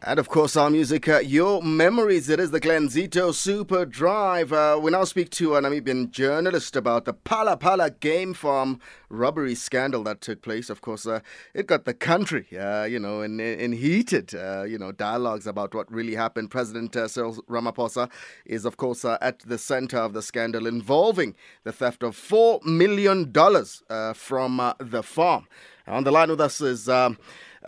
And of course, our music, uh, your memories. It is the Glenzito Super Drive. Uh, we now speak to a Namibian journalist about the Phala Phala game farm robbery scandal that took place. Of course, uh, it got the country, uh, you know, in, in heated, uh, you know, dialogues about what really happened. President uh, Cyril Ramaphosa is, of course, at the center of the scandal involving the theft of $4 million from the farm. On the line with us is. Um,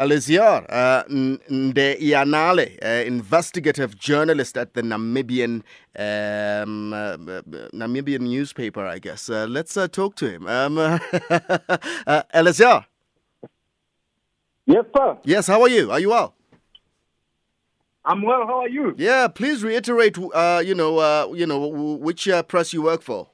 Eliaser uh, Ndeyanale, uh, investigative journalist at the Namibian um, uh, Namibian newspaper, I guess. Uh, let's uh, talk to him. Um, uh. Yes, sir. Yes, how are you? Are you well? I'm well. How are you? Yeah, please reiterate. Uh, you know, uh, you know, which uh, press you work for.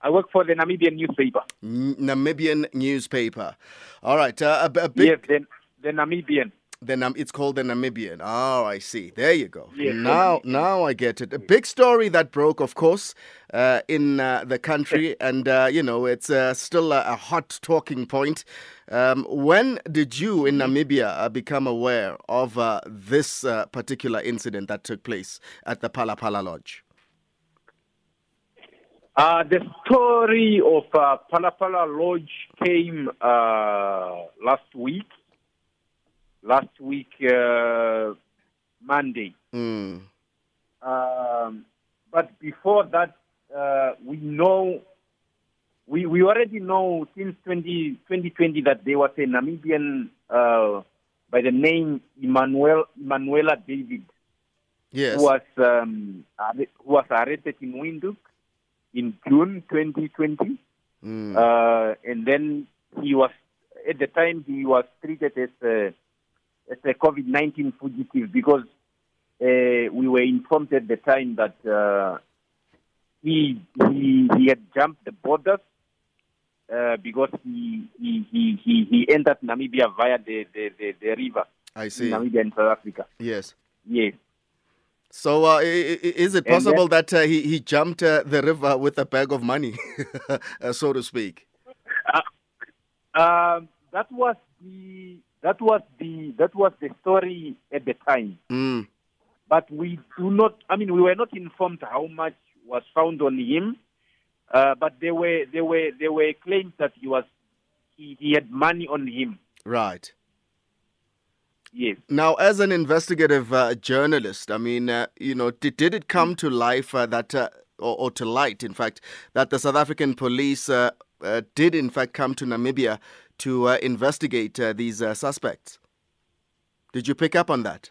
I work for the Namibian newspaper. N- Namibian newspaper. All right. Uh, a, a big... Yes, the, the Namibian. The Nam- it's called the Namibian. Oh, I see. There you go. Yes, now, now I get it. A big story that broke, of course, uh, in uh, the country, and uh, you know it's uh, still a, a, hot talking point. Um, when did you in Namibia uh, become aware of uh, this particular incident that took place at the Phala Phala Lodge? Uh, the story of uh, Phala Lodge came uh, last week. Last week, uh, Monday. Mm. Um, but before that, uh, we know, we, we already know since 20, 2020 that there was a Namibian uh, by the name Emmanuel, Emmanuela David yes. who, was, um, who was arrested in Windhoek in June 2020. Mm. Uh, and then he was, at the time, he was treated as a, as a COVID 19 fugitive because uh, we were informed at the time that uh, he, he, he had jumped the borders uh, because he, he, he, he, he entered Namibia via the, the, the, the river. I see. Namibia and South Africa. Yes. Yes. So, uh, is it possible then, that uh, he, he jumped uh, the river with a bag of money, uh, so to speak? Uh, um, that was the that was the that was the story at the time. Mm. But we do not. I mean, we were not informed how much was found on him. Uh, but there were there were there were claims that he was he, he had money on him. Right. Yes. Now, as an investigative uh, journalist, I mean, uh, you know, did, did it come to life uh, that, uh, or, or, to light, in fact, that the South African police uh, uh, did, in fact, come to Namibia to investigate these suspects? Did you pick up on that?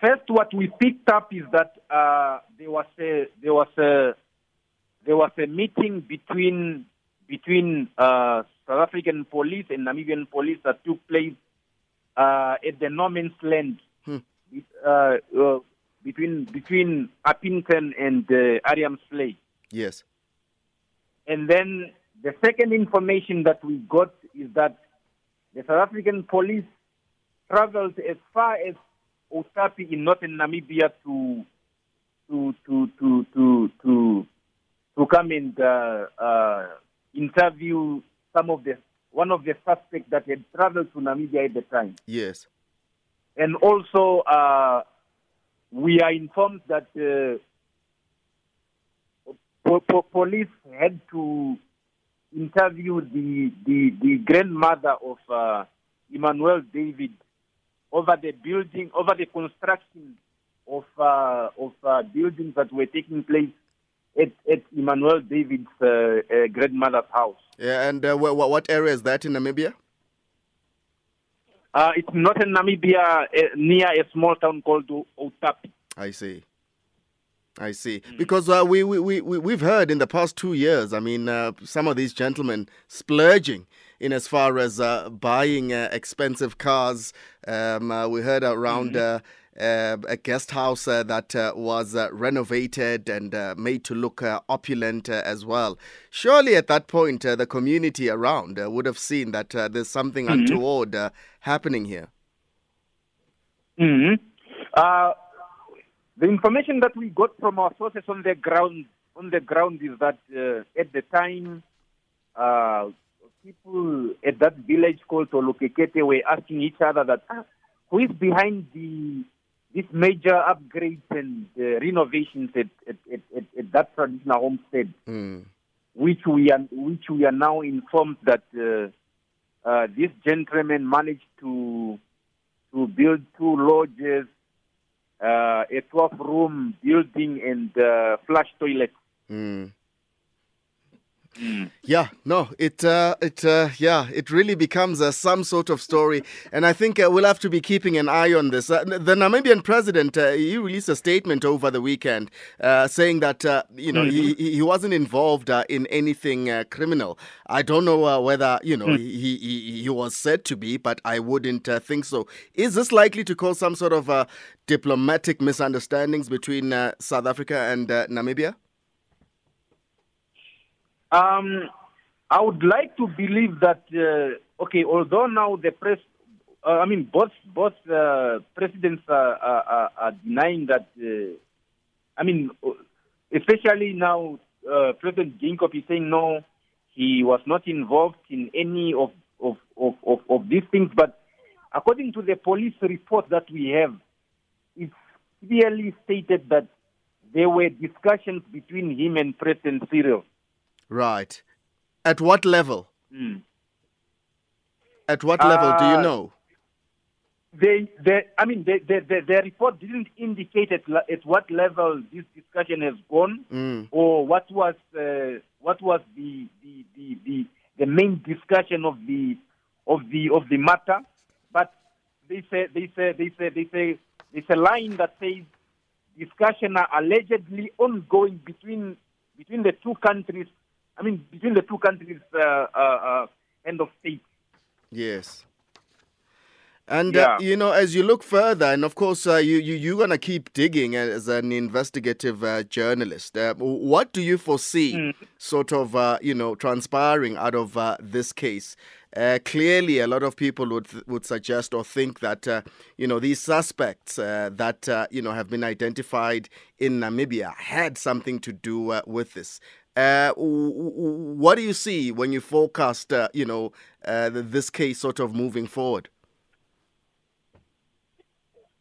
first, what we picked up is that there was a there was a there was a meeting between between South African police and Namibian police that took place uh, at the no man's land hmm. uh, uh, between between Upington and uh, Ariams Yes. And then the second information that we got is that the South African police traveled as far as Outapi in northern Namibia to to to to to to, to come and uh, uh, interview some of the one of the suspects that had traveled to Namibia at the time. Yes. And also, uh, we are informed that uh, po- po- police had to interview the, the, the grandmother of uh, Emmanuel David over the building, over the construction of, uh, of uh, buildings that were taking place at, at Emmanuel David's uh, uh, grandmother's house. Yeah, and uh, wh- what area is that in Namibia? Uh, it's not in Namibia, uh, near a small town called Outapi. I see. I see. Mm. Because uh, we, we, we, we've heard in the past two years, I mean, uh, some of these gentlemen splurging in as far as uh, buying uh, expensive cars. Um, uh, we heard around mm-hmm uh, a guest house uh, that uh, was uh, renovated and uh, made to look uh, opulent as well. Surely at that point, the community around would have seen that there's something mm-hmm. untoward happening here. Mm-hmm. the information that we got from our sources on the ground on the ground is that at the time people at that village called Tolokekete were asking each other that ah, who is behind the these major upgrades and uh, renovations at, at, at, at, that traditional homestead, Mm. which we are which we are now informed that uh, uh, this gentleman managed to to build two lodges, uh, a 12 room building, and uh, flush toilets. Mm. Yeah, no, it, uh, it, uh, yeah, it really becomes uh, some sort of story, and I think uh, we'll have to be keeping an eye on this. Uh, the Namibian president, uh, he released a statement over the weekend uh, saying that uh, you know he, he wasn't involved uh, in anything uh, criminal. I don't know uh, whether you know he, he he was said to be, but I wouldn't uh, think so. Is this likely to cause some sort of uh, diplomatic misunderstandings between uh, South Africa and uh, Namibia? Um, I would like to believe that uh, okay, although now the press, uh, I mean both both uh, presidents are, are, are denying that. Uh, I mean, especially now, uh, President Geingob is saying no, he was not involved in any of of, of, of, of these things. But according to the police report that we have, it's clearly stated that there were discussions between him and President Cyril. Right. At what level? Mm. At what level do you Uh, know? They, they, I mean, the the the the report didn't indicate at, at what level this discussion has gone, Mm. or what was uh, what was the the, the the the main discussion of the of the of the matter. But they say they say they say they say there's a line that says discussion are allegedly ongoing between between the two countries. I mean, between the two countries, uh, uh, uh, end of state. Yes. And uh, you know, as you look further, and of course, uh, you you you're gonna keep digging as an investigative uh, journalist. Uh, what do you foresee, sort of, uh, you know, transpiring out of uh, this case? Uh, clearly, a lot of people would would suggest or think that uh, you know these suspects uh, that uh, you know have been identified in Namibia had something to do uh, with this. Uh, what do you see when you forecast, you know, th- this case sort of moving forward?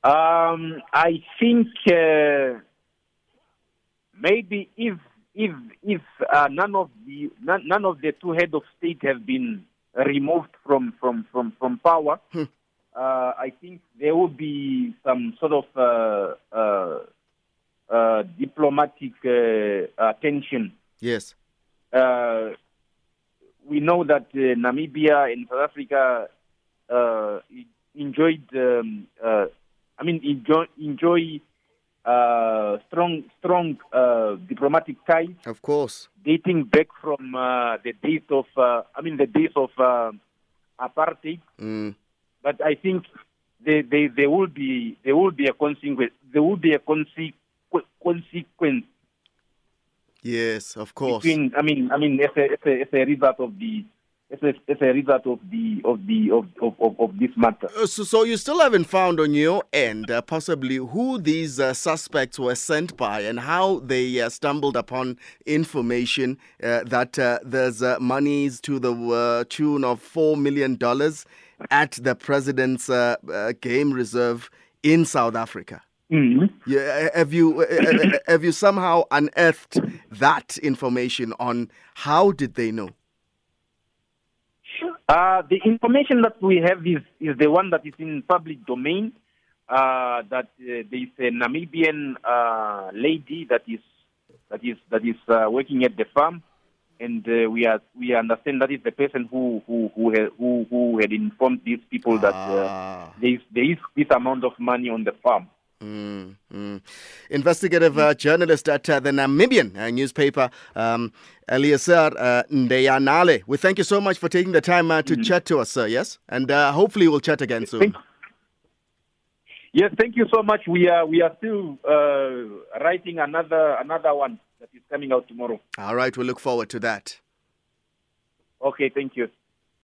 Um, I think maybe if if if none of the none, none of the two head of state have been removed from from from from power, Hmm. uh, I think there will be some sort of uh, uh, uh, diplomatic uh, tension. Yes. Uh, we know that uh, Namibia and South Africa enjoyed, um, uh, I mean, enjoy, enjoy uh, strong, strong uh, diplomatic ties Of course. dating back from uh, the days of, uh, I mean, the days of uh, apartheid. Mm. But I think there, there, there will be there will be a consequence. There will be a conse- consequence Yes, of course. between I mean I mean as a as a, as a result of the as a, as a result of the of the of of, of, of this matter. Uh, So, so you still haven't found on your end uh, possibly who these uh, suspects were sent by and how they uh, stumbled upon information uh, that uh, there's uh, monies to the uh, tune of four million dollars at the president's uh, uh, game reserve in South Africa. Mhm. Yeah, have you have you somehow unearthed that information on how did they know? Uh, the information that we have is, is the one that is in public domain. Uh, that uh, there is a Namibian uh, lady that is that is that is uh, working at the farm, and uh, we are we understand that is the person who who who had, who, who had informed these people that uh, Ah. there is there is this amount of money on the farm. Mm, mm. Investigative uh, journalist at uh, the Namibian uh, newspaper, um, Eliaser uh, Ndeyanale. We thank you so much for taking the time uh, to chat to us, sir. Yes, and uh, hopefully we'll chat again soon. Thank- Yes, thank you so much. We are we are still uh, writing another another one that is coming out tomorrow. All right, we look forward to that. Okay, thank you.